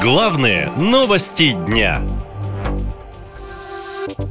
Главные новости дня.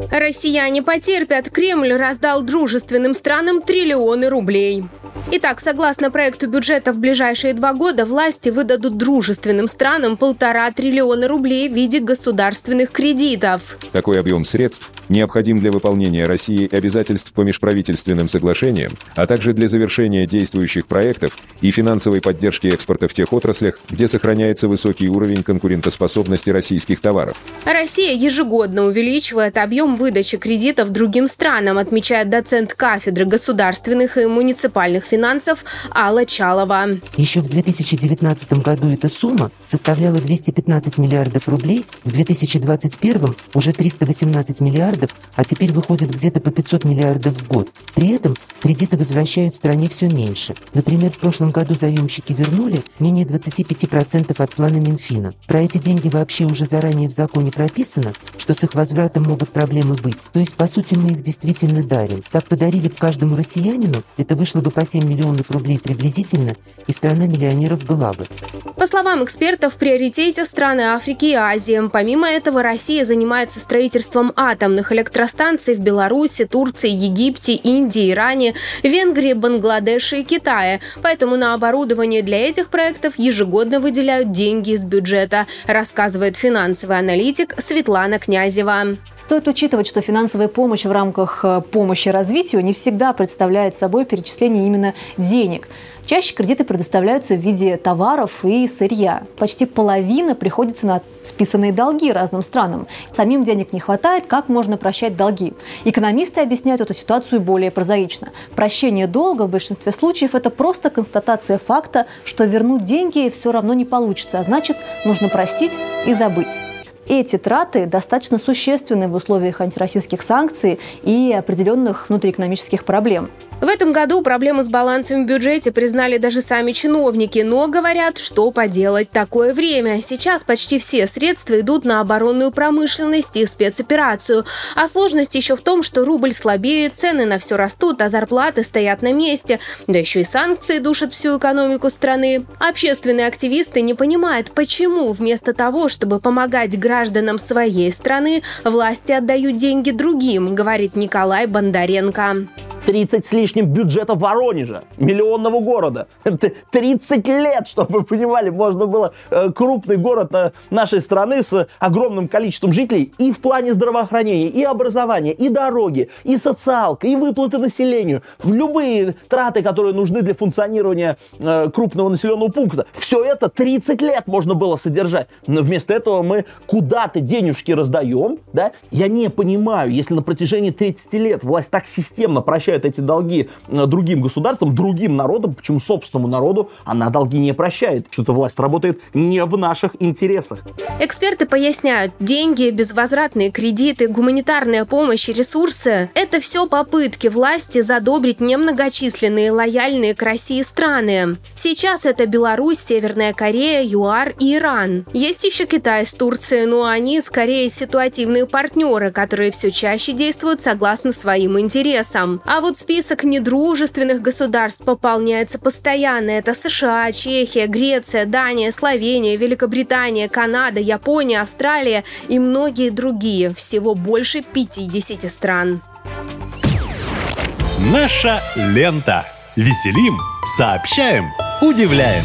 Россияне потерпят. Кремль раздал дружественным странам триллионы рублей. Итак, согласно проекту бюджета, в ближайшие два года власти выдадут дружественным странам полтора триллиона рублей в виде государственных кредитов. Такой объем средств необходим для выполнения России обязательств по межправительственным соглашениям, а также для завершения действующих проектов и финансовой поддержки экспорта в тех отраслях, где сохраняется высокий уровень конкурентоспособности российских товаров. Россия ежегодно увеличивает объем выдачи кредитов другим странам, отмечает доцент кафедры государственных и муниципальных финансов финансов Алла Чалова. Еще в 2019 году эта сумма составляла 215 миллиардов рублей, в 2021 уже 318 миллиардов, а теперь выходит где-то по 500 миллиардов в год. При этом кредиты возвращают стране все меньше. Например, в прошлом году заемщики вернули менее 25% от плана Минфина. Про эти деньги вообще уже заранее в законе прописано, что с их возвратом могут проблемы быть. То есть, по сути, мы их действительно дарим. Так подарили бы каждому россиянину, это вышло бы по 7 миллионов рублей приблизительно, и страна миллионеров была бы. По словам экспертов, в приоритете страны Африки и Азии. Помимо этого, Россия занимается строительством атомных электростанций в Беларуси, Турции, Египте, Индии, Иране, Венгрии, Бангладеше и Китае. Поэтому на оборудование для этих проектов ежегодно выделяют деньги из бюджета, рассказывает финансовый аналитик Светлана Князева. Стоит учитывать, что финансовая помощь в рамках э, помощи развитию не всегда представляет собой перечисление именно денег. Чаще кредиты предоставляются в виде товаров и сырья. Почти половина приходится на списанные долги разным странам. Самим денег не хватает, как можно прощать долги? Экономисты объясняют эту ситуацию более прозаично. Прощение долга в большинстве случаев – это просто констатация факта, что вернуть деньги все равно не получится, а значит, нужно простить и забыть. Эти траты достаточно существенны в условиях антироссийских санкций и определенных внутриэкономических проблем. В этом году проблемы с балансом в бюджете признали даже сами чиновники, но говорят, что поделать такое время. Сейчас почти все средства идут на оборонную промышленность и спецоперацию. А сложность еще в том, что рубль слабеет, цены на все растут, а зарплаты стоят на месте. Да еще и санкции душат всю экономику страны. Общественные активисты не понимают, почему вместо того, чтобы помогать гражданам своей страны, власти отдают деньги другим, говорит Николай Бондаренко. 30 с лишним бюджета Воронежа, миллионного города. Это 30 лет, чтобы вы понимали, можно было э, крупный город нашей страны с огромным количеством жителей и в плане здравоохранения, и образования, и дороги, и социалка, и выплаты населению, любые траты, которые нужны для функционирования э, крупного населенного пункта. Все это 30 лет можно было содержать. Но вместо этого мы куда-то денежки раздаем, да? Я не понимаю, если на протяжении 30 лет власть так системно прощает прощает эти долги э, другим государствам, другим народам, почему собственному народу она долги не прощает, что эта власть работает не в наших интересах. Эксперты поясняют, деньги, безвозвратные кредиты, гуманитарная помощь и ресурсы – это все попытки власти задобрить немногочисленные лояльные к России страны. Сейчас это Беларусь, Северная Корея, ЮАР и Иран. Есть еще Китай с Турцией, но они скорее ситуативные партнеры, которые все чаще действуют согласно своим интересам. А вот вот список недружественных государств пополняется постоянно. Это США, Чехия, Греция, Дания, Словения, Великобритания, Канада, Япония, Австралия и многие другие. Всего больше 50 стран. Наша лента. Веселим, сообщаем, удивляем.